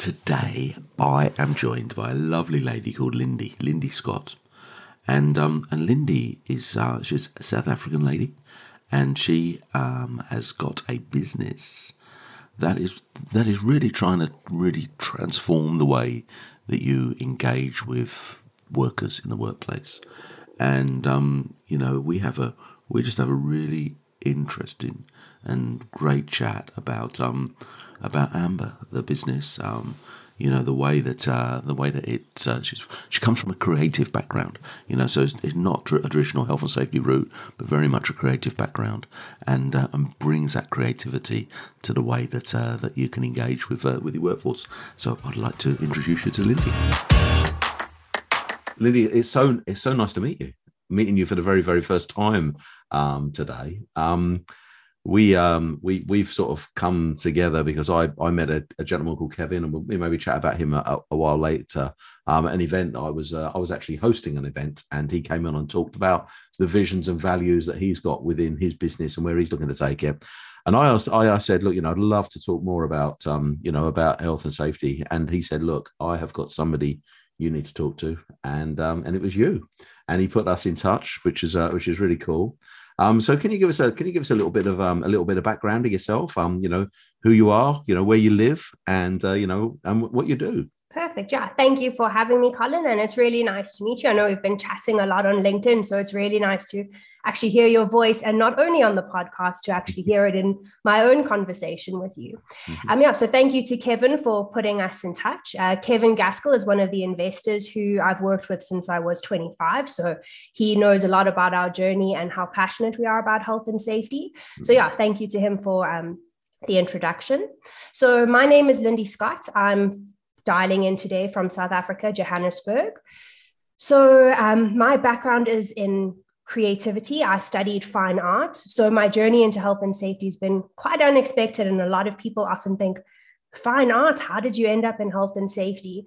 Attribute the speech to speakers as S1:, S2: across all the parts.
S1: Today, I am joined by a lovely lady called Lindy, Lindy Scott, and um, and Lindy is uh, she's a South African lady, and she um, has got a business that is that is really trying to really transform the way that you engage with workers in the workplace, and um, you know we have a we just have a really interesting and great chat about um, about Amber, the business. Um, you know the way that uh, the way that it uh, she comes from a creative background. You know, so it's, it's not a traditional health and safety route, but very much a creative background, and uh, and brings that creativity to the way that uh, that you can engage with uh, with your workforce. So I'd like to introduce you to Lindy. Lindy, it's so it's so nice to meet you. Meeting you for the very very first time um, today. Um, we um we we've sort of come together because I I met a, a gentleman called Kevin and we maybe chat about him a, a while later. Um, an event I was uh, I was actually hosting an event and he came on and talked about the visions and values that he's got within his business and where he's looking to take it. And I asked, I, I said, look, you know, I'd love to talk more about, um, you know, about health and safety. And he said, look, I have got somebody you need to talk to, and um, and it was you. And he put us in touch, which is uh, which is really cool. Um, so can you give us a can you give us a little bit of um, a little bit of background of yourself? Um, you know who you are, you know where you live, and uh, you know and what you do.
S2: Perfect. Yeah. Thank you for having me, Colin. And it's really nice to meet you. I know we've been chatting a lot on LinkedIn. So it's really nice to actually hear your voice and not only on the podcast, to actually hear it in my own conversation with you. Mm-hmm. Um, yeah. So thank you to Kevin for putting us in touch. Uh, Kevin Gaskell is one of the investors who I've worked with since I was 25. So he knows a lot about our journey and how passionate we are about health and safety. Mm-hmm. So, yeah, thank you to him for. Um, the introduction. So, my name is Lindy Scott. I'm dialing in today from South Africa, Johannesburg. So, um, my background is in creativity. I studied fine art. So, my journey into health and safety has been quite unexpected. And a lot of people often think, fine art, how did you end up in health and safety?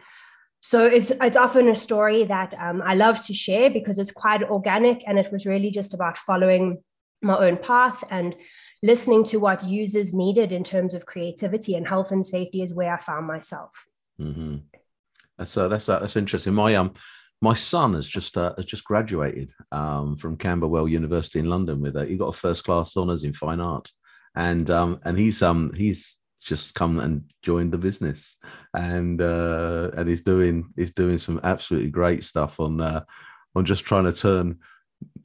S2: So, it's, it's often a story that um, I love to share because it's quite organic and it was really just about following my own path and listening to what users needed in terms of creativity and health and safety is where I found myself.
S1: Mm-hmm. That's uh, that's uh, that's interesting. My um my son has just uh, has just graduated um, from Camberwell University in London with a he got a first class honours in fine art, and um and he's um he's just come and joined the business, and uh, and he's doing he's doing some absolutely great stuff on uh, on just trying to turn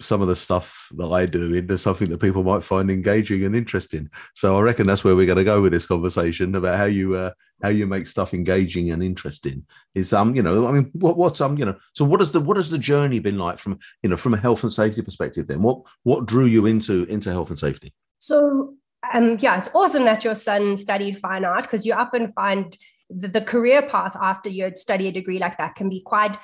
S1: some of the stuff that I do into something that people might find engaging and interesting. So I reckon that's where we're going to go with this conversation about how you uh, how you make stuff engaging and interesting. Is um you know I mean what what's um you know so what has the what has the journey been like from you know from a health and safety perspective? Then what what drew you into into health and safety?
S2: So um yeah, it's awesome that your son studied fine art because you often find the, the career path after you study a degree like that can be quite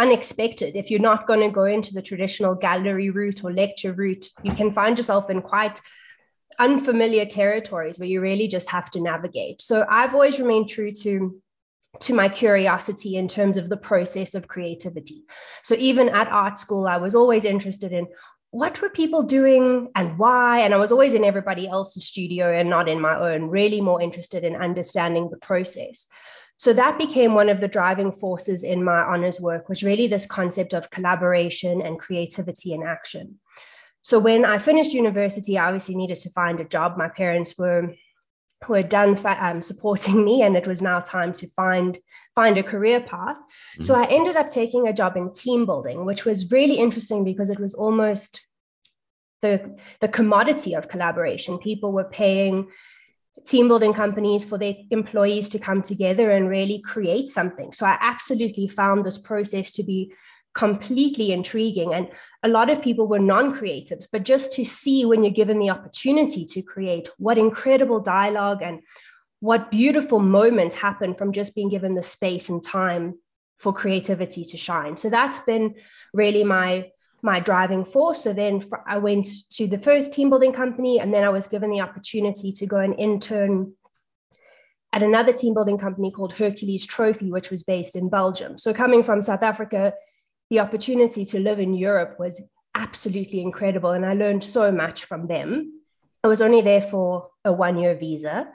S2: unexpected. If you're not going to go into the traditional gallery route or lecture route, you can find yourself in quite unfamiliar territories where you really just have to navigate. So I've always remained true to to my curiosity in terms of the process of creativity. So even at art school, I was always interested in what were people doing and why? And I was always in everybody else's studio and not in my own, really more interested in understanding the process. So that became one of the driving forces in my honors work, was really this concept of collaboration and creativity in action. So when I finished university, I obviously needed to find a job. My parents were were done um, supporting me, and it was now time to find find a career path. Mm-hmm. So I ended up taking a job in team building, which was really interesting because it was almost the the commodity of collaboration. People were paying team building companies for their employees to come together and really create something. So I absolutely found this process to be completely intriguing. And a lot of people were non creatives, but just to see when you're given the opportunity to create what incredible dialogue and what beautiful moments happen from just being given the space and time for creativity to shine. So that's been really my my driving force. So then I went to the first team building company, and then I was given the opportunity to go and intern at another team building company called Hercules Trophy, which was based in Belgium. So coming from South Africa, the opportunity to live in Europe was absolutely incredible, and I learned so much from them. I was only there for a one year visa.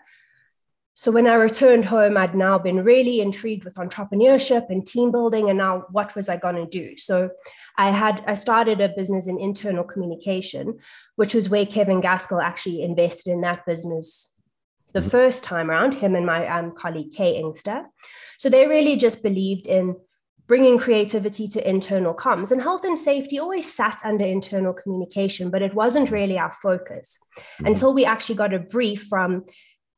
S2: So when I returned home, I'd now been really intrigued with entrepreneurship and team building, and now what was I going to do? So I had I started a business in internal communication, which was where Kevin Gaskell actually invested in that business the mm-hmm. first time around. Him and my um, colleague Kay Inkster. So they really just believed in bringing creativity to internal comms. And health and safety always sat under internal communication, but it wasn't really our focus mm-hmm. until we actually got a brief from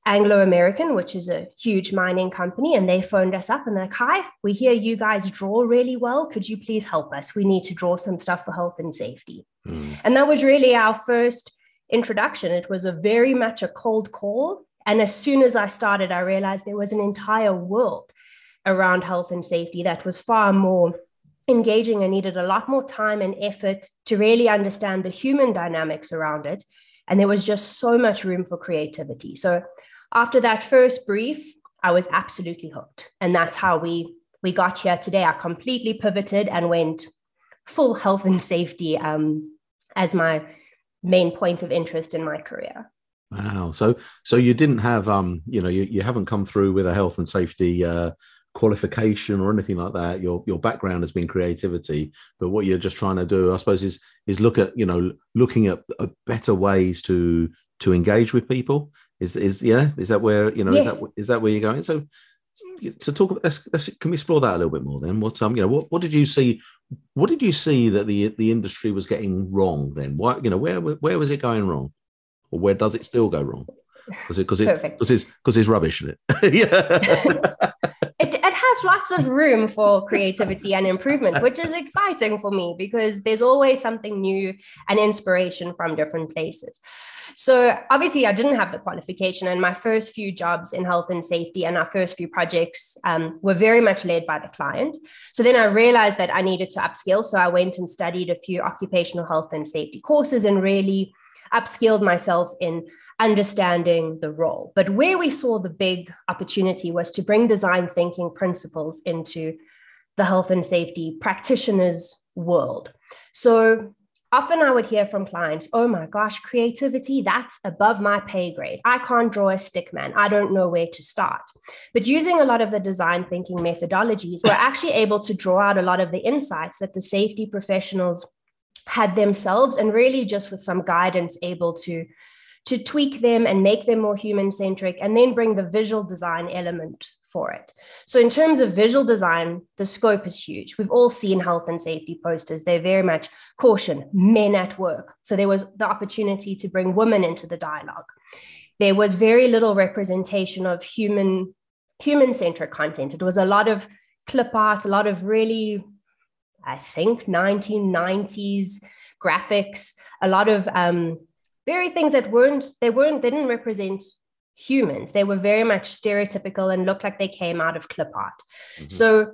S2: Anglo American, which is a huge mining company, and they phoned us up and they're like, Hi, we hear you guys draw really well. Could you please help us? We need to draw some stuff for health and safety. Mm. And that was really our first introduction. It was a very much a cold call. And as soon as I started, I realized there was an entire world around health and safety that was far more engaging and needed a lot more time and effort to really understand the human dynamics around it. And there was just so much room for creativity. So after that first brief, I was absolutely hooked. And that's how we we got here today. I completely pivoted and went full health and safety um, as my main point of interest in my career.
S1: Wow. So so you didn't have um, you know, you, you haven't come through with a health and safety uh qualification or anything like that. Your your background has been creativity, but what you're just trying to do, I suppose, is is look at you know looking at, at better ways to to engage with people is is yeah? Is that where you know? Yes. Is that is that where you're going? So so talk. Let's, let's, can we explore that a little bit more then? What um you know what what did you see? What did you see that the the industry was getting wrong then? Why you know where where was it going wrong, or where does it still go wrong? Was it because it's because it's because it's rubbish in it?
S2: yeah. it, it has lots of room for creativity and improvement, which is exciting for me because there's always something new and inspiration from different places. So obviously, I didn't have the qualification, and my first few jobs in health and safety and our first few projects um, were very much led by the client. So then I realized that I needed to upskill. So I went and studied a few occupational health and safety courses and really upskilled myself in understanding the role. But where we saw the big opportunity was to bring design thinking principles into the health and safety practitioners' world. So often I would hear from clients, oh my gosh, creativity, that's above my pay grade. I can't draw a stick man. I don't know where to start. But using a lot of the design thinking methodologies, we're actually able to draw out a lot of the insights that the safety professionals had themselves and really just with some guidance able to to tweak them and make them more human centric and then bring the visual design element for it. So, in terms of visual design, the scope is huge. We've all seen health and safety posters. They're very much caution, men at work. So, there was the opportunity to bring women into the dialogue. There was very little representation of human human centric content. It was a lot of clip art, a lot of really, I think, 1990s graphics, a lot of um, very things that weren't they weren't they didn't represent humans they were very much stereotypical and looked like they came out of clip art mm-hmm. so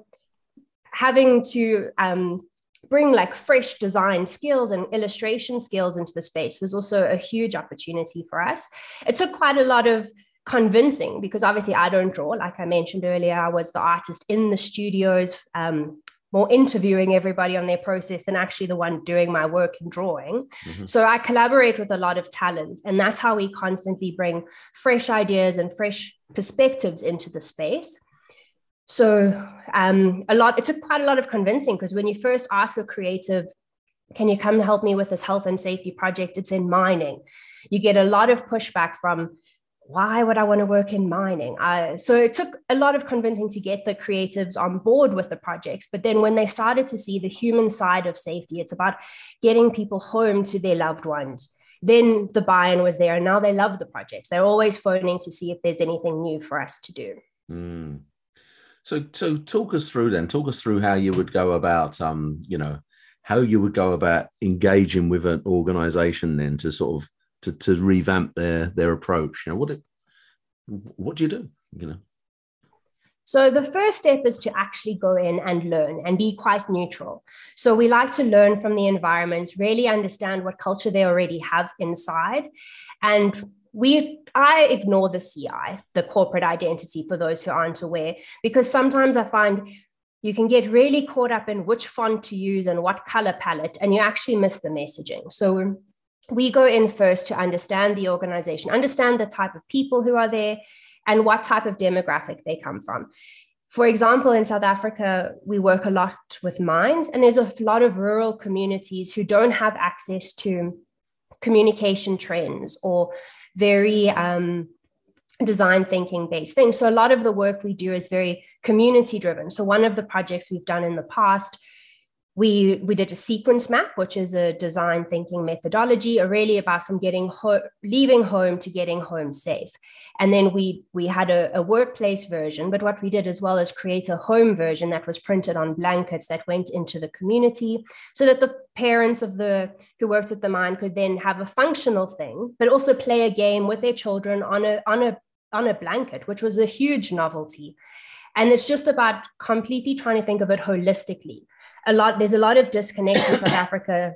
S2: having to um, bring like fresh design skills and illustration skills into the space was also a huge opportunity for us it took quite a lot of convincing because obviously I don't draw. Like I mentioned earlier, I was the artist in the studios, um, more interviewing everybody on their process than actually the one doing my work and drawing. Mm-hmm. So I collaborate with a lot of talent, and that's how we constantly bring fresh ideas and fresh perspectives into the space. So um, a lot, it took quite a lot of convincing because when you first ask a creative, can you come help me with this health and safety project? It's in mining. You get a lot of pushback from why would I want to work in mining? So it took a lot of convincing to get the creatives on board with the projects. But then when they started to see the human side of safety, it's about getting people home to their loved ones. Then the buy in was there, and now they love the projects. They're always phoning to see if there's anything new for us to do.
S1: Mm. So, so talk us through then. Talk us through how you would go about, um, you know, how you would go about engaging with an organization then to sort of to, to revamp their their approach? You know, what it,
S3: what do you do? You know.
S2: So the first step is to actually go in and learn and be quite neutral. So we like to learn from the environment, really understand what culture they already have inside. And we I ignore the CI, the corporate identity for those who aren't aware, because sometimes I find you can get really caught up in which font to use and what color palette, and you actually miss the messaging. So we go in first to understand the organization, understand the type of people who are there, and what type of demographic they come from. For example, in South Africa, we work a lot with mines, and there's a lot of rural communities who don't have access to communication trends or very um, design thinking based things. So, a lot of the work we do is very community driven. So, one of the projects we've done in the past we we did a sequence map which is a design thinking methodology really about from getting home leaving home to getting home safe. And then we we had a, a, workplace version but what we did as well is create a home version that was printed on blankets that went into the community so that the parents of the who worked at the mine could then have a functional thing but also play a game with their children on a on a on a blanket which was a huge novelty. And it's just about completely trying to think of it holistically a lot there's a lot of disconnect in South Africa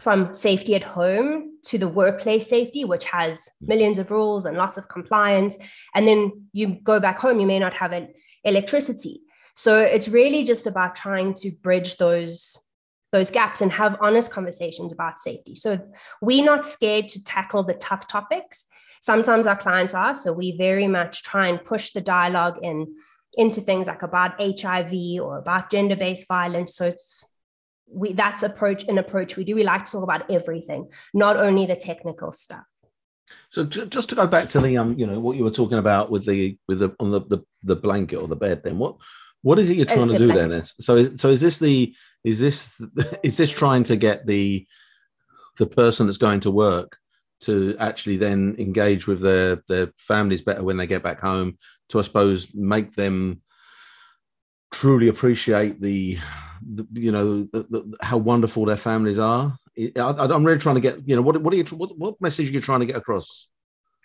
S2: from safety at home to the workplace safety, which has millions of rules and lots of compliance. And then you go back home, you may not have electricity. So it's really just about trying to bridge those those gaps and have honest conversations about safety. So we're not scared to tackle the tough topics. Sometimes our clients are, so we very much try and push the dialogue in into things like about HIV or about gender-based violence. So it's we that's approach an approach we do. We like to talk about everything, not only the technical stuff.
S3: So just to go back to the um, you know, what you were talking about with the with the on the the, the blanket or the bed, then what what is it you're trying to do blanket. there? So is, so is this the is this is this trying to get the the person that's going to work to actually then engage with their their families better when they get back home to I suppose make them truly appreciate the, the you know the, the, how wonderful their families are. I, am really trying to get you know what what are you what, what message are you trying to get across?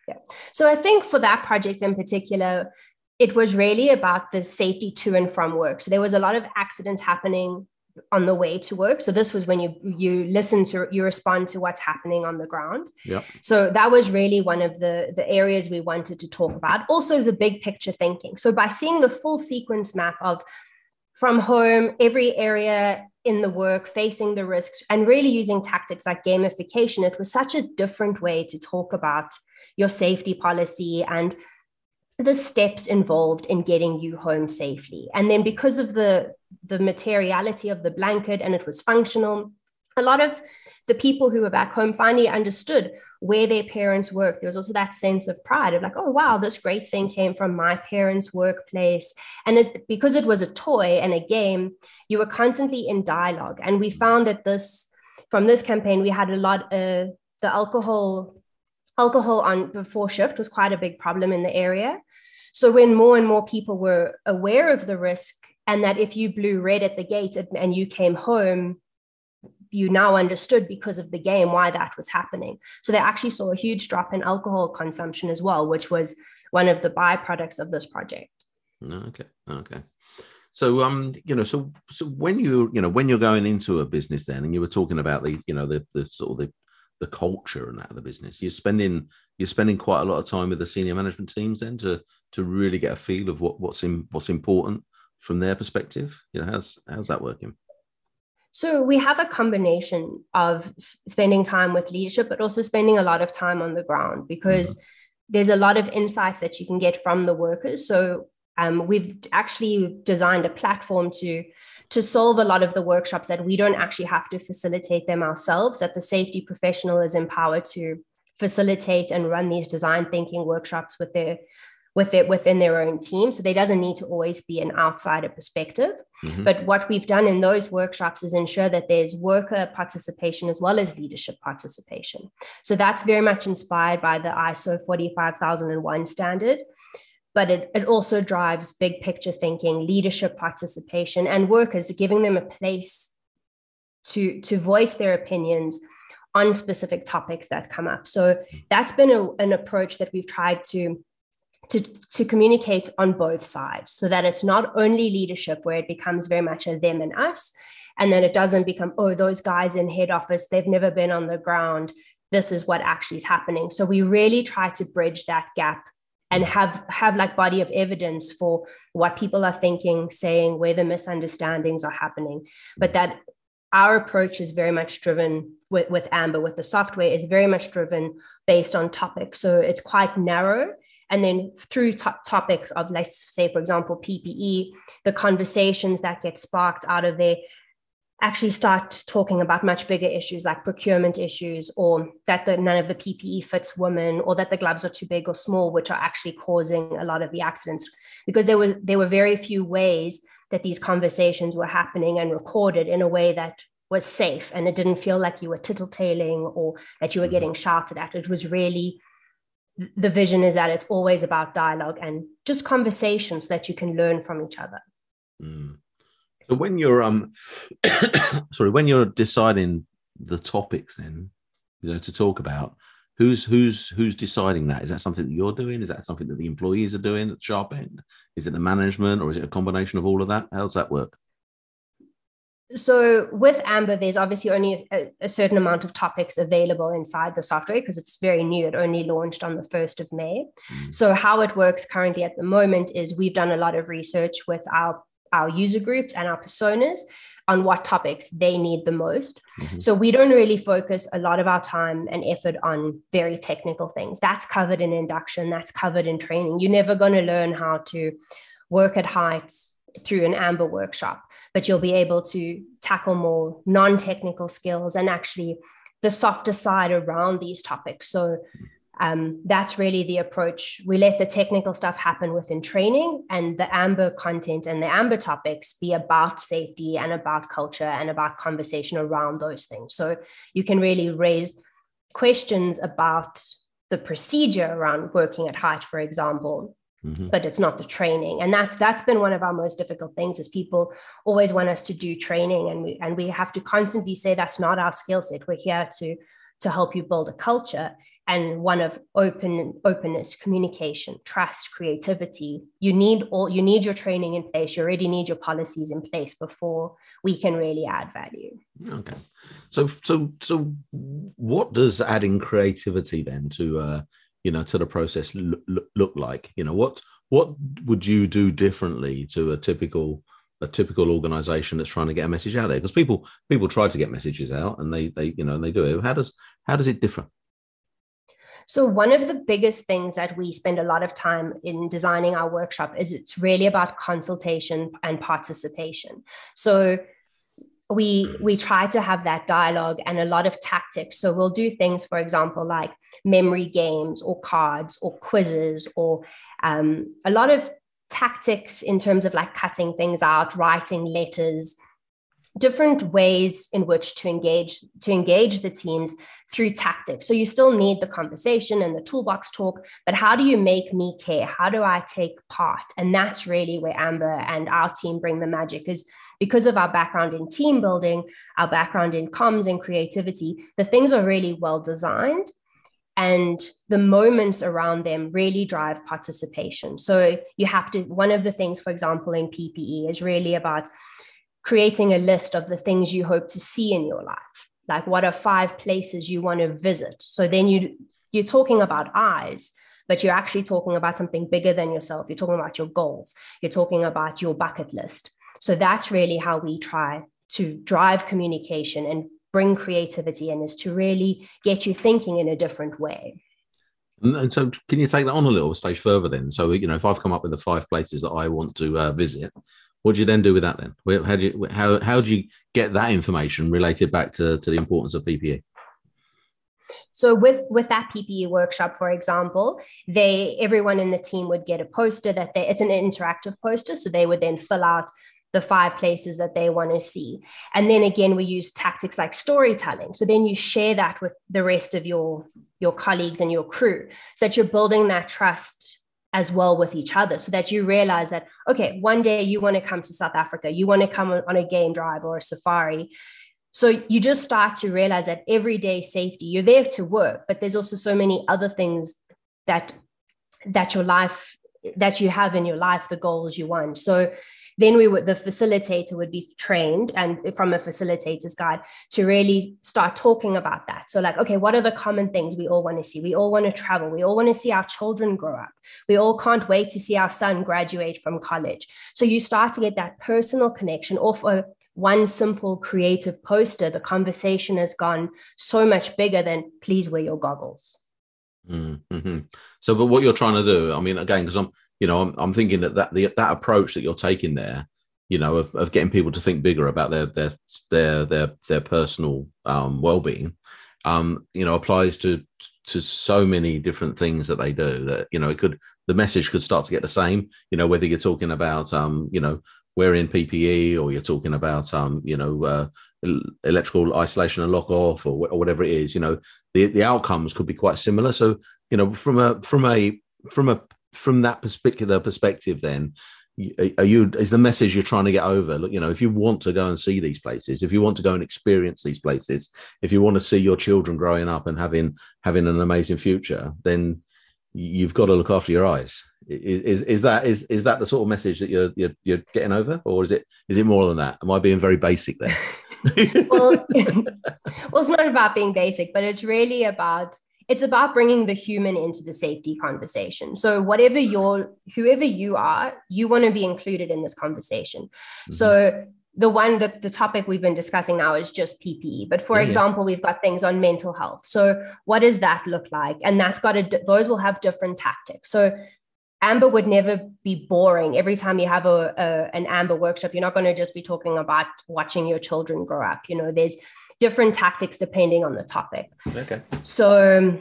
S2: Yeah. So I think for that project in particular, it was really about the safety to and from work. So there was a lot of accidents happening on the way to work. So this was when you you listen to you respond to what's happening on the ground.
S3: Yeah
S2: so that was really one of the the areas we wanted to talk about. Also the big picture thinking. So by seeing the full sequence map of from home every area in the work facing the risks and really using tactics like gamification it was such a different way to talk about your safety policy and the steps involved in getting you home safely. And then because of the, the materiality of the blanket and it was functional, a lot of the people who were back home finally understood where their parents worked. There was also that sense of pride of like, oh wow, this great thing came from my parents' workplace. And it, because it was a toy and a game, you were constantly in dialogue. And we found that this from this campaign, we had a lot of the alcohol alcohol on before shift was quite a big problem in the area so when more and more people were aware of the risk and that if you blew red at the gate and you came home, you now understood because of the game why that was happening. So they actually saw a huge drop in alcohol consumption as well, which was one of the byproducts of this project.
S3: Okay. Okay. So um, you know, so so when you you know when you're going into a business then, and you were talking about the you know the the sort of the the culture and that of the business. You're spending you're spending quite a lot of time with the senior management teams then to to really get a feel of what what's in what's important from their perspective. You know, how's how's that working?
S2: So we have a combination of spending time with leadership, but also spending a lot of time on the ground because mm-hmm. there's a lot of insights that you can get from the workers. So um, we've actually designed a platform to to solve a lot of the workshops that we don't actually have to facilitate them ourselves, that the safety professional is empowered to facilitate and run these design thinking workshops with their with it within their own team. So there doesn't need to always be an outsider perspective. Mm-hmm. But what we've done in those workshops is ensure that there's worker participation as well as leadership participation. So that's very much inspired by the ISO 45001 standard but it, it also drives big picture thinking, leadership participation, and workers, giving them a place to, to voice their opinions on specific topics that come up. So that's been a, an approach that we've tried to to, to communicate on both sides so that it's not only leadership where it becomes very much a them and us and then it doesn't become oh those guys in head office they've never been on the ground this is what actually is happening so we really try to bridge that gap and have have like body of evidence for what people are thinking saying where the misunderstandings are happening. But that our approach is very much driven with, with amber with the software is very much driven based on topic so it's quite narrow. And then through topics of let's say for example ppe the conversations that get sparked out of there actually start talking about much bigger issues like procurement issues or that the, none of the PPE fits women or that the gloves are too big or small, which are actually causing a lot of the accidents because there was there were very few ways that these conversations were happening and recorded in a way that was safe and it didn't feel like you were tittle-tailing or that you were mm-hmm. getting shouted at. It was really the vision is that it's always about dialogue and just conversations so that you can learn from each other.
S1: Mm. So when you're um sorry, when you're deciding the topics then, you know, to talk about, who's who's who's deciding that? Is that something that you're doing? Is that something that the employees are doing at sharp end? Is it the management or is it a combination of all of that? How does that work?
S2: So with Amber, there's obviously only a, a, certain amount of topics available inside the software because it's very new. It only launched on the 1st of May. Mm. So how it works currently at the moment is we've done a lot of research with our our user groups and our personas on what topics they need the most. Mm-hmm. So we don't really focus a lot of our time and effort on very technical things. That's covered in induction, that's covered in training. You're never going to learn how to work at heights through an amber workshop, but you'll be able to tackle more non-technical skills and actually the softer side around these topics. So um, that's really the approach. We let the technical stuff happen within training, and the Amber content and the Amber topics be about safety and about culture and about conversation around those things. So you can really raise questions about the procedure around working at height, for example. Mm-hmm. But it's not the training, and that's that's been one of our most difficult things. Is people always want us to do training, and we and we have to constantly say that's not our skill set. We're here to to help you build a culture and one of open openness communication trust creativity. You need all you need your training in place. You already need your policies in place before we can really add value.
S1: Okay. So so so what does adding creativity then to uh you know to the process look, look like? You know what what would you do differently to a typical a typical organization that's trying to get a message out there? Because people people try to get messages out and they they you know they do it. How does how does it differ
S2: so, one of the biggest things that we spend a lot of time in designing our workshop is it's really about consultation and participation. So, we we try to have that dialogue and a lot of tactics so we'll do things for example like memory games or cards or quizzes or um, a lot of tactics in terms of like cutting things out writing letters different ways in which to engage to engage the teams through tactics. So you still need the conversation and the toolbox talk but how do you make me care? How do i take part? And that's really where amber and our team bring the magic is because of our background in team building our background in comms and creativity the things are really well designed and the moments around them really drive participation. So you have to one of the things for example in ppe is really about creating a list of the things you hope to see in your life. Like what are five places you want to visit? So then you you're talking about eyes but you're actually talking about something bigger than yourself. You're talking about your goals. You're talking about your bucket list. So that's really how we try to drive communication and bring creativity in is to really get you thinking in a different way.
S1: And so can you take that on a little stage further then? So you know if i've come up with the five places that i want to uh, visit what do you then do with that then? How do you how how do you get that information related back to, to the importance of PPE?
S2: So with with that PPE workshop, for example, they everyone in the team would get a poster that they it's an interactive poster, so they would then fill out the five places that they want to see. And then again, we use tactics like storytelling. So then you share that with the rest of your your colleagues and your crew, so that you're building that trust as well with each other so that you realize that okay one day you want to come to south africa you want to come on a game drive or a safari so you just start to realize that everyday safety you're there to work but there's also so many other things that that your life that you have in your life, the goals you want. So then we would the facilitator would be trained and from a facilitator's guide to really start talking about that. So like okay what are the common things we all want to see? We all want to travel. We all want to see our children grow up. We all can't wait to see our son graduate from college. So you start to get that personal connection off a one simple creative poster. The conversation has gone so much bigger than please wear your goggles.
S3: Mm-hmm. so but what you're trying to do i mean again because i'm you know, I'm, I'm thinking that that the, that approach that you're taking there, you know, of, of getting people to think bigger about their their their their their personal um, well being, um, you know, applies to to so many different things that they do. That you know, it could the message could start to get the same. You know, whether you're talking about um, you know, wearing PPE or you're talking about um, you know, uh, electrical isolation and lock off or, or whatever it is. You know, the the outcomes could be quite similar. So you know, from a from a from a from that particular perspective, then are you is the message you're trying to get over? Look, you know, if you want to go and see these places, if you want to go and experience these places, if you want to see your children growing up and having having an amazing future, then you've got to look after your eyes. Is, is, is that is is that the sort of message that you're, you're you're getting over, or is it is it more than that? Am I being very basic there?
S2: well, well, it's not about being basic, but it's really about it's about bringing the human into the safety conversation. So whatever you're, whoever you are, you want to be included in this conversation. Mm-hmm. So the one the, the topic we've been discussing now is just ppe but for yeah, example yeah. we've got things on mental health so what does that look like and that's got to those will have different tactics so amber would never be boring every time you have a, a an amber workshop you're not going to just be talking about watching your children grow up you know there's different tactics depending on the topic.
S3: Okay.
S2: So,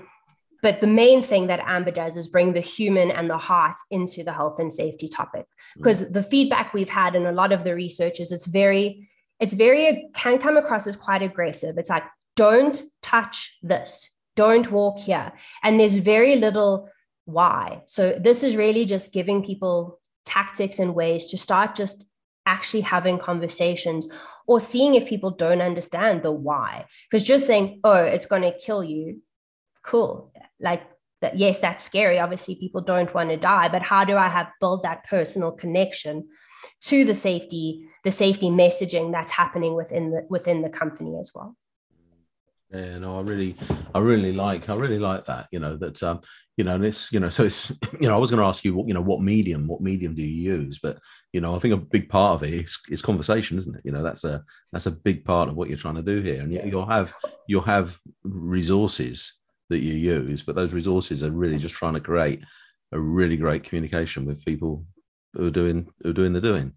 S2: but the main thing that Amber does is bring the human and the heart into the health and safety topic. Because mm. the feedback we've had in a lot of the research is it's very, it's very, can come across as quite aggressive. It's like, don't touch this, don't walk here. And there's very little why. So, this is really just giving people tactics and ways to start just actually having conversations or seeing if people don't understand the why. Because just saying, oh, it's going to kill you, cool. Like, that, yes, that's scary. Obviously, people don't want to die, but how do I have build that personal connection to the safety, the safety messaging that's happening within the within the company as well?
S3: Yeah, no, I really, I really like, I really like that. You know that, um, you know, and it's, you know, so it's, you know, I was going to ask you, what, you know, what medium, what medium do you use? But you know, I think a big part of it is, is conversation, isn't it? You know, that's a that's a big part of what you're trying to do here, and you'll have you'll have resources that you use, but those resources are really just trying to create a really great communication with people who are doing who are doing the doing.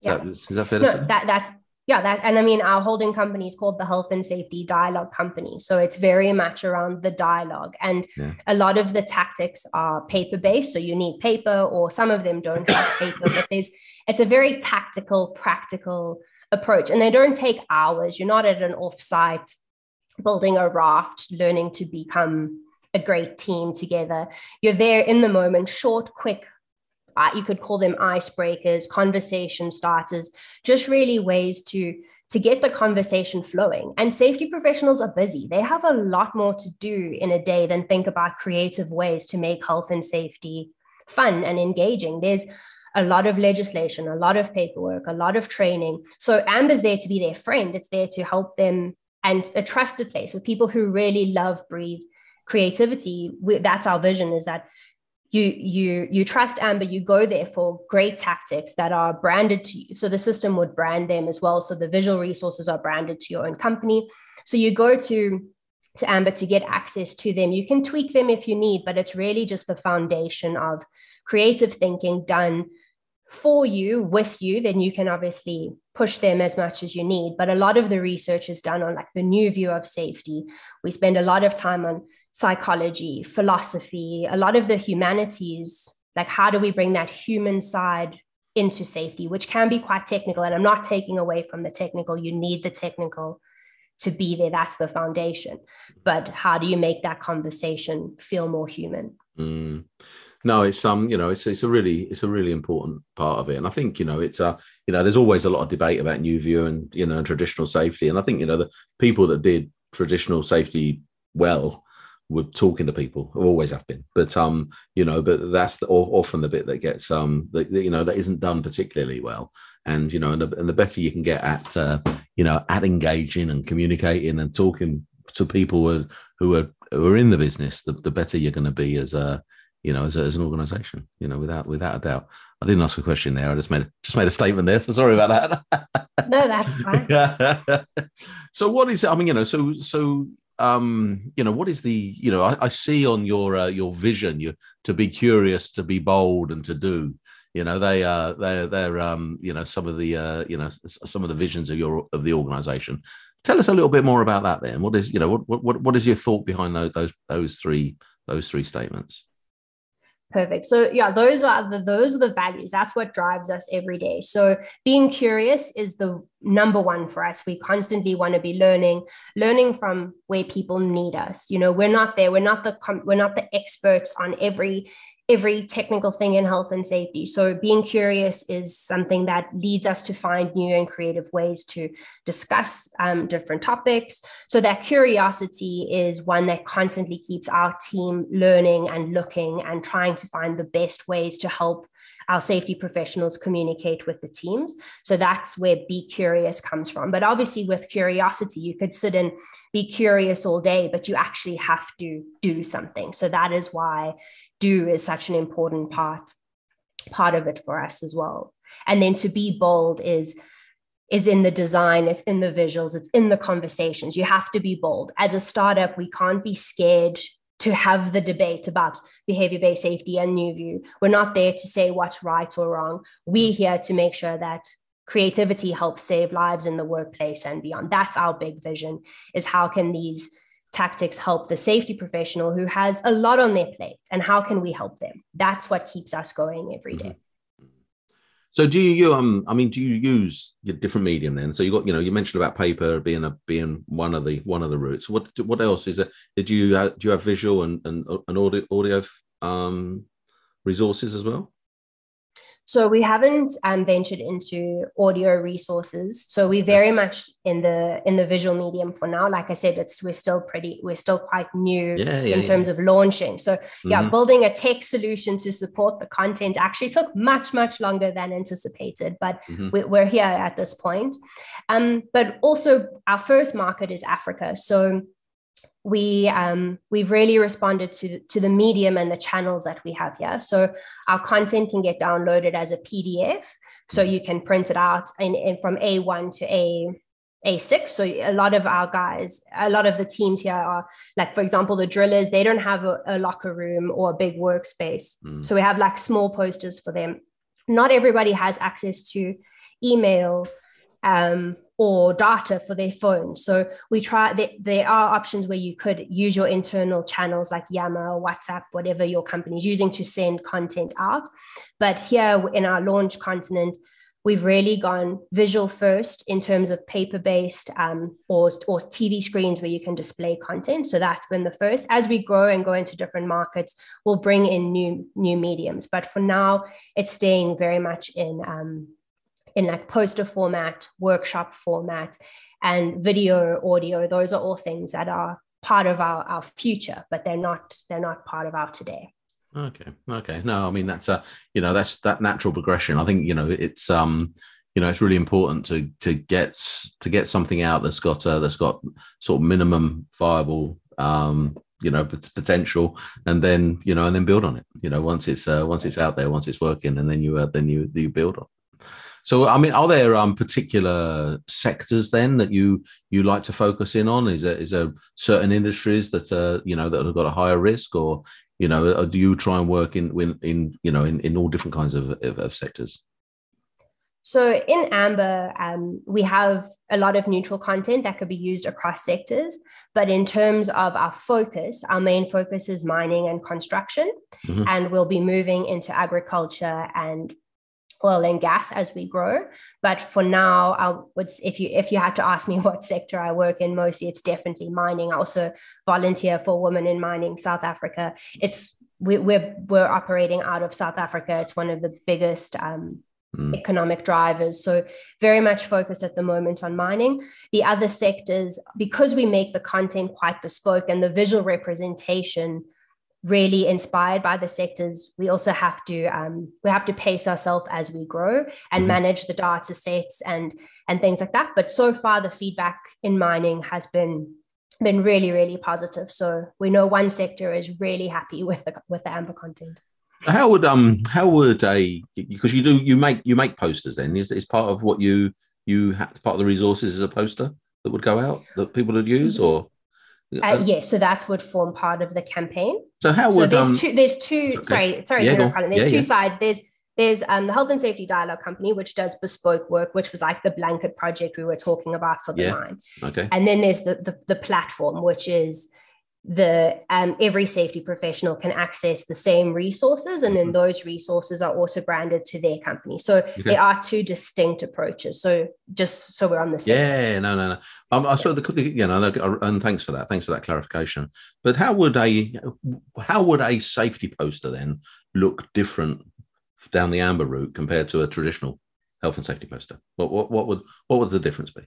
S3: Is yeah. that, is that fair no,
S2: that, that's yeah that and i mean our holding company is called the health and safety dialogue company. So it's very much around the dialogue. And yeah. a lot of the tactics are paper based so you need paper or some of them don't have paper but there's it's a very tactical practical approach. And they don't take hours. You're not at an offsite building a raft learning to become a great team together. You're there in the moment short quick uh, you could call them icebreakers, conversation starters, just really ways to to get the conversation flowing. And safety professionals are busy. They have a lot more to do in a day than think about creative ways to make health and safety fun and engaging. There's a lot of legislation, a lot of paperwork, a lot of training. So Amber's there to be their friend. It's there to help them and a trusted place with people who really love, breathe creativity. We, that's our vision is that you you you trust amber you go there for great tactics that are branded to you. So the system would brand them as well. So the visual resources are branded to your own company. So you go to to amber to get access to them. You can tweak them if you need but it's really just the foundation of creative thinking done for you with you. Then you can obviously push them as much as you need. But a lot of the research is done on like the new view of safety. We spend a lot of time on psychology, philosophy, a lot of the humanities. Like, how do we bring that human side into safety, which can be quite technical? And I'm not taking away from the technical, you need the technical to be there. That's the foundation. But how do you make that conversation feel more human?
S3: Mm. No, it's um, you know, it's it's a really it's a really important part of it, and I think you know it's a you know there's always a lot of debate about new view and you know traditional safety, and I think you know the people that did traditional safety well we're talking to people. always have been, but um, you know, but that's the, often the bit that gets um, that you know that isn't done particularly well. And you know, and the, and the better you can get at uh, you know at engaging and communicating and talking to people who are who are, who are in the business, the, the better you're going to be as a you know as, a, as an organization you know without without a doubt i didn't ask a question there i just made just made a statement there so sorry about
S2: that no that's fine
S3: so what is it? i mean you know so so um, you know, what is the, you know, I, I see on your uh, your vision, you to be curious, to be bold, and to do. You know, they uh, they're they're um, you know, some of the uh, you know, some of the visions of your of the organisation. Tell us a little bit more about that. Then, what is, you know, what what what is your thought behind those those those three those three statements?
S2: Perfect. So yeah, those are the those are the values. That's what drives us every day. So being curious is the number one for us. We constantly want to be learning, learning from where people need us. You know, we're not there. We're not the we're not the experts on every every technical thing in health and safety. So being curious is something that leads us to find new and creative ways to discuss um, different topics. So that curiosity is one that constantly keeps our team learning and looking and trying to find the best ways to help our safety professionals communicate with the teams. So that's where be curious comes from. But obviously, with curiosity, you could sit and be curious all day, but you actually have to do something. So that is why do is such an important part part of it for us as well. And then to be bold is is in the design it's in the visuals it's in the conversations. You have to be bold. As a startup we can't be scared to have the debate about behavior based safety and new view. We're not there to say what's right or wrong. We're mm. here to make sure that creativity helps save lives in the workplace and beyond. That's our big vision is how can these tactics help the safety professional who has a lot on their plate and how can we help them? That's what keeps us going every day. Mm-hmm.
S3: so do you um i mean do you use your different medium then? So you got you know you mentioned about paper being a being one of the one of the routes. What what else is it? Did you uh, do you have visual and and, and audio audio um resources as well
S2: so we haven't um, ventured into audio resources. So we're very much in the in the visual medium for now. Like I said, it's we're still pretty we're still quite new yeah, yeah, in terms yeah. of launching. So mm-hmm. yeah, building a tech solution to support the content actually took much much longer than anticipated, but mm-hmm. we, are here at this point. Um, but also our first market is Africa. So we um, we've really responded to to the medium and the channels that we have here. So our content can get downloaded as a PDF, so you can print it out in, in from A1 to A a6 so a lot of our guys a lot of the teams here are like for example the drillers they don't have a, a locker room or a big workspace mm. so we have like small posters for them not everybody has access to email um, or data for their phone. So we try there, there are options where you could use your internal channels like Yammer or WhatsApp, whatever your company is using to send content out. But here in our launch continent, we've really gone visual first in terms of paper-based um, or, or TV screens where you can display content. So that's been the first. As we grow and go into different markets, we'll bring in new new mediums. But for now, it's staying very much in um, in like poster format, workshop format, and video, audio. Those are all things that are part of our, our future, but they're not they're not part of our today.
S3: Okay. Okay. No, I mean that's a you know that's that natural progression. I think you know it's um you know it's really important to to get to get something out that's got uh, that's got sort of minimum viable um you know potential and then you know and then build on it you know once it's uh, once it's out there once it's working and then you uh, then you you build on so, I mean, are there um, particular sectors then that you you like to focus in on? Is there is there certain industries that are you know that have got a higher risk, or you know, do you try and work in in, in you know in, in all different kinds of, of, of sectors?
S2: So in Amber, um, we have a lot of neutral content that could be used across sectors. But in terms of our focus, our main focus is mining and construction. Mm-hmm. And we'll be moving into agriculture and oil and gas as we grow. But for now, I would if you if you had to ask me what sector I work in, mostly it's definitely mining. I also volunteer for Women in Mining South Africa. It's we, we're we're operating out of South Africa. It's one of the biggest um, mm. economic drivers. So, very much focused at the moment on mining. The other sectors, because we make the content quite bespoke and the visual representation really inspired by the sectors we also have to um, we have to pace ourselves as we grow and mm-hmm. manage the data sets and and things like that. But so far the feedback in mining has been been really really positive. So we know one sector is really happy with the with the amber content.
S3: How would um how would a because you do you make you make posters then. Is, is part of what you you have part of the resources as a poster that would go out that people would use or?
S2: Uh, yeah, so that would form part of the campaign.
S3: So how
S2: so
S3: would
S2: there's
S3: um,
S2: two there's two okay. sorry sorry yeah, there's yeah, two yeah. sides. There's there's um, the Health and Safety Dialogue Company, which does bespoke work, which was like the blanket project we were talking about for the mine.
S3: Okay.
S2: And then there's the, the the platform, which is the um, every safety professional can access the same resources and then mm-hmm. those resources are also branded to their company. So okay. there are two distinct approaches. So just so we're on the
S3: same yeah no no no. Um, i saw the you know and thanks for that. Thanks for that clarification. But how would a how would a safety poster then look different down the amber route compared to a traditional health and safety poster? What what, what would what would the difference be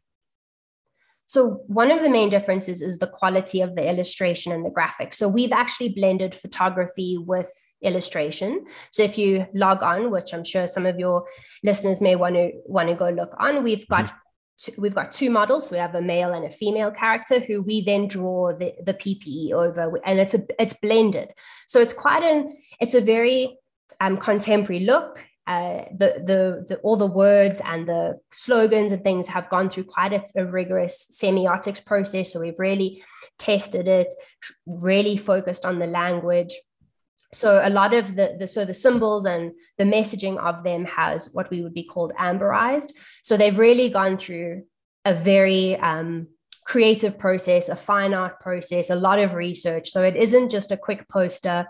S2: so, one of the main differences is the quality of the illustration and the graphic. So, we've actually blended photography with illustration. So, if you log on, which I'm sure some of your listeners may want to want to go look on, we've got mm-hmm. Two, we've got two models. We have a male and a female character who we then draw the, the PPE over, and it's a it's blended. So it's quite an it's a very um, contemporary look uh, the, the, the, all the words and the slogans and things have gone through quite a, a, rigorous semiotics process. So we've really tested it, really focused on the language. So a lot of the, the so the symbols and the messaging of them has what we would be called amberized. So they've really gone through a very um, creative process, a fine art process, a lot of research. So it isn't just a quick poster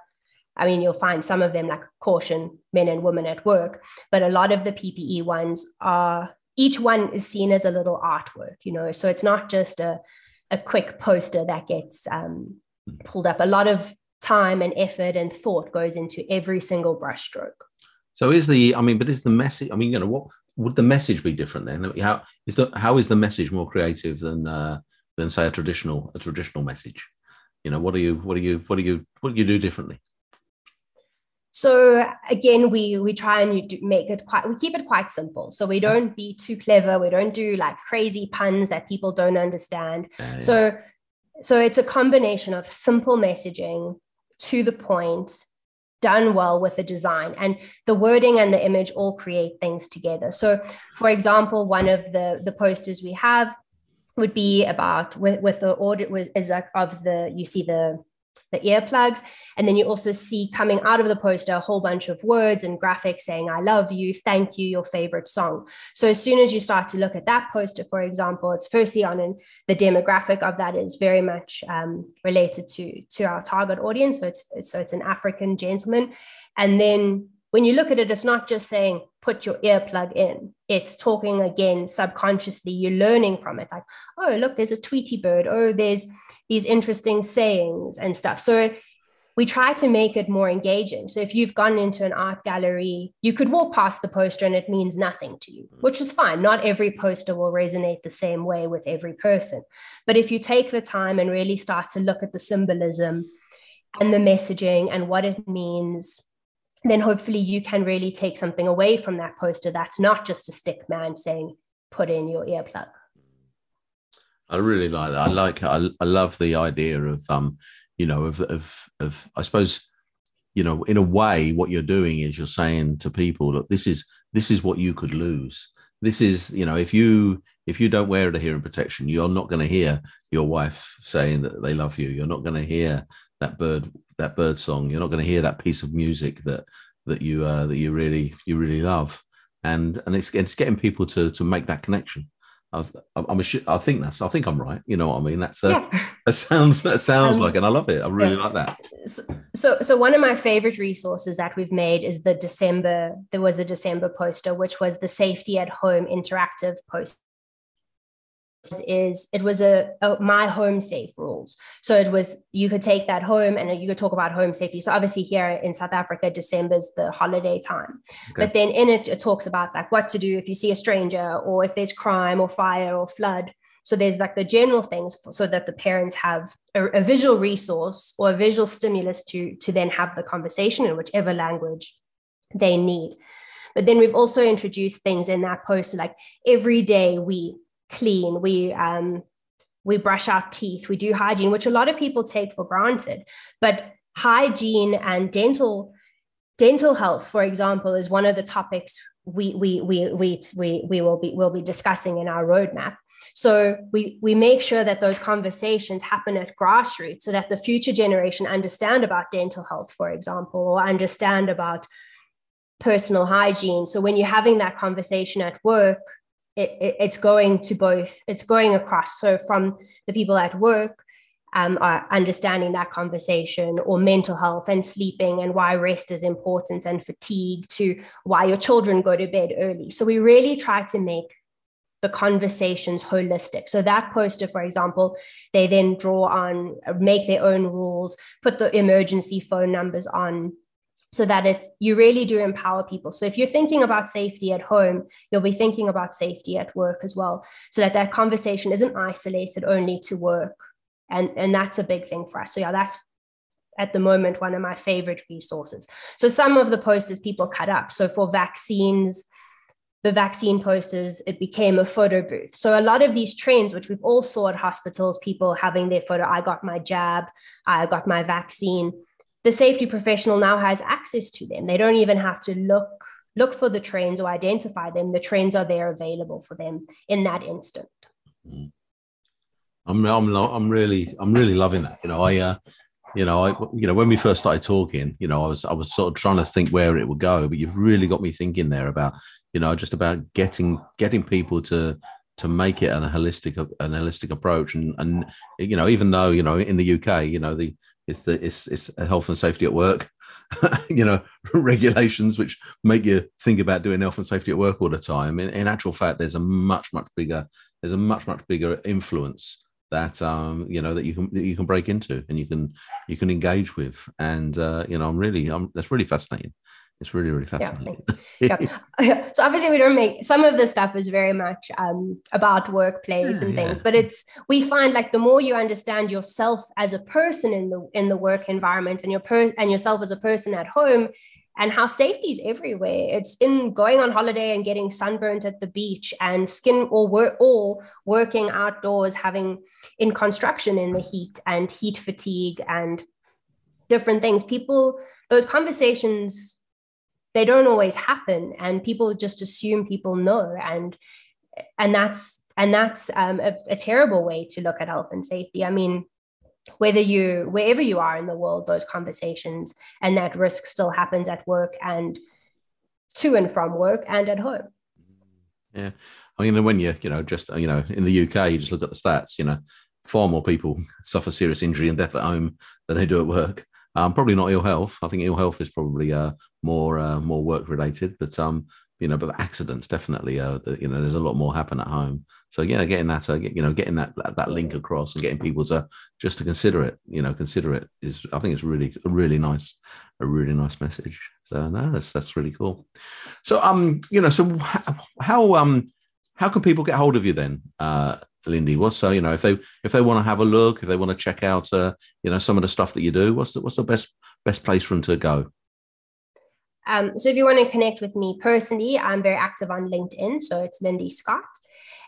S2: I mean, you'll find some of them like caution men and women at work, but a lot of the PPE ones are each one is seen as a little artwork, you know. So it's not just a, a quick poster that gets um, pulled up. A lot of time and effort and thought goes into every single brushstroke.
S3: So is the, I mean, but is the message, I mean, you know, what would the message be different then? How is the, how is the message more creative than, uh, than say a traditional, a traditional message? You know, what do you, what do you, what do you, what do you do differently?
S2: So again, we we try and make it quite we keep it quite simple. So we don't be too clever. We don't do like crazy puns that people don't understand. Yeah. So so it's a combination of simple messaging to the point, done well with the design and the wording and the image all create things together. So for example, one of the the posters we have would be about with, with the audit was is like of the you see the the earplugs. And then you also see coming out of the poster a whole bunch of words and graphics saying, I love you, thank you, your favorite song. So as soon as you start to look at that poster, for example, it's firstly on and the demographic of that is very much um, related to, to our target audience. So it's, it's so it's an African gentleman. And then when you look at it, it's not just saying put your earplug in. It's talking again subconsciously. You're learning from it. Like, oh, look, there's a Tweety bird. Oh, there's these interesting sayings and stuff. So we try to make it more engaging. So if you've gone into an art gallery, you could walk past the poster and it means nothing to you, which is fine. Not every poster will resonate the same way with every person. But if you take the time and really start to look at the symbolism and the messaging and what it means then hopefully you can really take something away from that poster that's not just a stick man saying put in your earplug.
S3: I really like that. I like I, I love the idea of um you know of of of i suppose you know in a way what you're doing is you're saying to people that this is this is what you could lose. This is you know if you if you don't wear the hearing protection you're not going to hear your wife saying that they love you. You're not going to hear that bird that bird song. You're not going to hear that piece of music that that you uh, that you really you really love, and and it's it's getting people to to make that connection. I've, I'm a, I think that's I think I'm right. You know what I mean? That's a, yeah. that sounds that sounds um, like, and I love it. I really yeah. like that.
S2: So, so, so one of my favorite resources that we've made is the December. There was the December poster, which was the Safety at Home interactive poster is it was a, a, my home safe rules. So it was you could take that home and you could talk about home safety. So obviously here in south africa december is the holiday time. Okay. but then in it it talks about like what to do if you see a stranger or if there's crime or fire or flood. So there's like the general things so that the parents have a, a visual resource or a visual stimulus to to then have the conversation in whichever language they need. But then we've also introduced things in that post like every day we clean. We um, we brush our teeth. We do hygiene which a lot of people take for granted. But hygiene and dental dental health for example is one of the topics we we we we we, we will be will be discussing in our roadmap. So we we make sure that those conversations happen at grassroots so that the future generation understand about dental health for example or understand about personal hygiene. So when you're having that conversation at work it, it, it's going to both it's going across so from the people at work um, are understanding that conversation or mental health and sleeping and why rest is important and fatigue to why your children go to bed early so we really try to make the conversations holistic. So that poster, for example, they then draw on, make their own rules, put the emergency phone numbers on so that it you really do empower people. So if you're thinking about safety at home you'll be thinking about safety at work as well so that that conversation isn't isolated only to work. And and that's a big thing for us. So yeah that's at the moment one of my favorite resources. So some of the posters people cut up. So for vaccines the vaccine posters it became a photo booth. So a lot of these trends which we've all saw at hospitals people having their photo i got my jab i got my vaccine the safety professional now has access to them. They don't even have to look look for the trains or identify them. The trains are there available for them in that instant.
S3: Mm. I'm I'm I'm really I'm really loving that. You know, I uh, you know, I you know when we first started talking, you know, I was I was sort of trying to think where it would go, but you've really got me thinking there about you know just about getting getting people to to make it an holistic an holistic approach and and you know even though you know in the UK you know the it's the it's it's health and safety at work you know regulations which make you think about doing health and safety at work all the time. In, in actual fact there's a much much bigger there's a much much bigger influence that um you know that you can that you can break into and you can you can engage with. And uh you know i'm really i'm that's really fascinating it's really really fascinating
S2: yeah. yeah. so obviously we don't make some of the stuff is very much um, about workplace yeah, and things yeah. but it's we find like the more you understand yourself as a person in the in the work environment and your per and yourself as a person at home and how safety is everywhere it's in going on holiday and getting sunburnt at the beach and skin or work or working outdoors having in construction in the heat and heat fatigue and different things people those conversations they don't always happen and people just assume people know and and that's and that's um, a, a terrible way to look at health and safety. I mean whether you wherever you are in the world those conversations and that risk still happens at work and to and from work and at home.
S3: Yeah. I mean when you you know just you know in the uk you just look at the stats you know far more people suffer serious injury and death at home than they do at work um, probably not ill health. I think ill health is probably uh, more uh, more work related, but um, you know, but accidents definitely. Uh, the, you know, there's a lot more happen at home. So yeah, getting that, uh, you know, getting that that link across and getting people to just to consider it, you know, consider it is, I think it's really a really nice, a really nice message. So no, that's that's really cool. So um, you know, so how um, how can people get hold of you then? Uh, Lindy? What's so you know if they if they want to have a look, if they want to check out uh, you know some of the stuff that you do, what's the, what's the best best place for them to go?
S2: Um, so if you want to connect with me personally, I'm very active on LinkedIn, so it's Lindy Scott.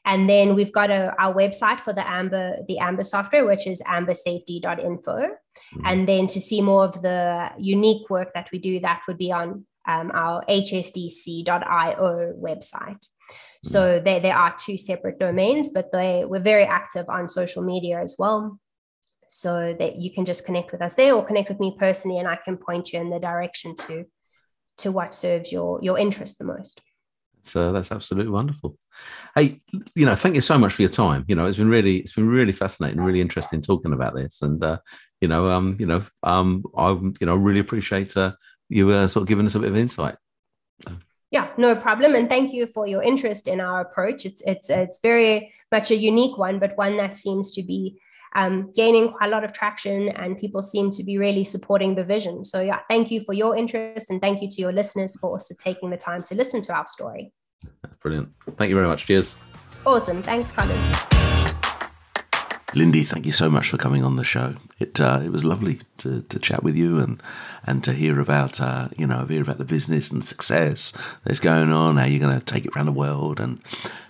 S2: And then we've got a, our website for the Amber the Amber software, which is ambersafety.info. Mm-hmm. And then to see more of the unique work that we do, that would be on um, our hsdc.io website. So mm. they, there are two separate domains, but they we're very active on social media as well. So that you can just connect with us there or connect with me personally and I can point you in the direction to to what serves your your interest the most.
S3: So that's absolutely wonderful. Hey, you know, thank you so much for your time. You know, it's been really, it's been really fascinating, really interesting talking about this. And uh, you know, um, you know, um, I, you know, really appreciate uh, you uh, sort of giving us a bit of insight.
S2: Yeah, no problem. And thank you for your interest in our approach. It's it's it's very much a unique one, but one that seems to be um, gaining quite a lot of traction and people seem to be really supporting the vision. So yeah, thank you for your interest and thank you to your listeners for also taking the time to listen to our story.
S1: Brilliant. Thank you very much. Cheers.
S2: Awesome. Thanks, Colin.
S1: Lindy, thank you so much for coming on the show. It uh, it was lovely to, to chat with you and and to hear about uh, you know hear about the business and the success that's going on, how you're going to take it around the world, and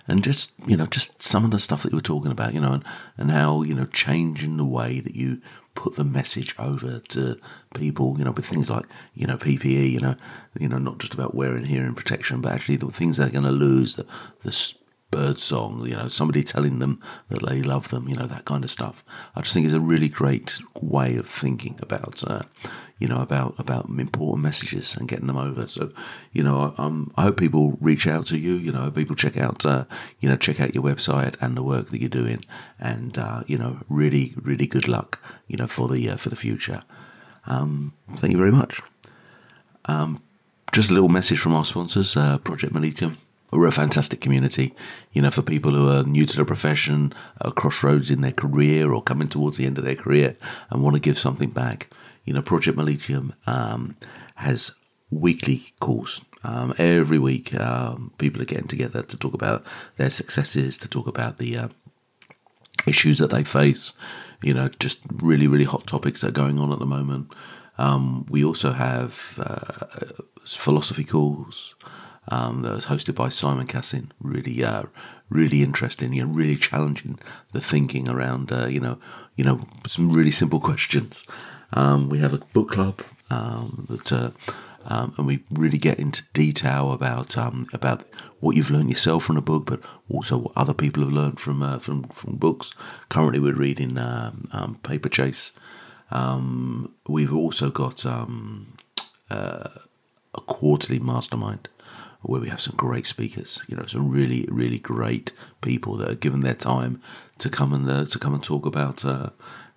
S1: and just you know just some of the stuff that you were talking about, you know, and, and how you know changing the way that you put the message over to people, you know, with things like you know PPE, you know, you know not just about wearing hearing protection, but actually the things they're going to lose, the the bird song, you know, somebody telling them that they love them, you know, that kind of stuff. I just think it's a really great way of thinking about, uh, you know, about about important messages and getting them over. So, you know, um, I hope people reach out to you. You know, people check out, uh, you know, check out your website and the work that you're doing, and uh, you know, really, really good luck, you know, for the uh, for the future. Um, thank you very much. Um, just a little message from our sponsors, uh, Project Mollitiam we're a fantastic community. You know, for people who are new to the profession, at a crossroads in their career, or coming towards the end of their career and want to give something back. You know, Project Mollitiam um, has weekly calls. Um, every week, um, people are getting together to talk about their successes, to talk about the uh, issues that they face. You know, just really, really hot topics that are going on at the moment. Um, we also have uh, philosophy calls um, that was hosted by Simon Cassin. Really, uh, really interesting. You know, really challenging the thinking around uh, you know, you know, some really simple questions. Um, we have a book club um, that. Uh, um, and we really get into detail about um, about what you've learned yourself from the book, but also what other people have learned from uh, from from books. Currently, we're reading um, um Paperchase. Um, we've also got um, uh, a quarterly mastermind where we have some great speakers. You know, some really, really great people that are given their time to come and uh, to come and talk about. Uh,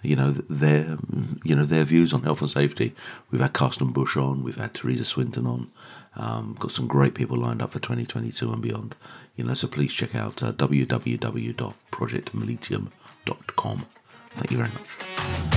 S1: you know their you know their views on health and safety. We've had Carsten Busch on, we've had Teresa Swinton on, um, got some great people lined up for 2022 and beyond. You know, so please check out uh, www.projectmollitiam.com. Thank you very much.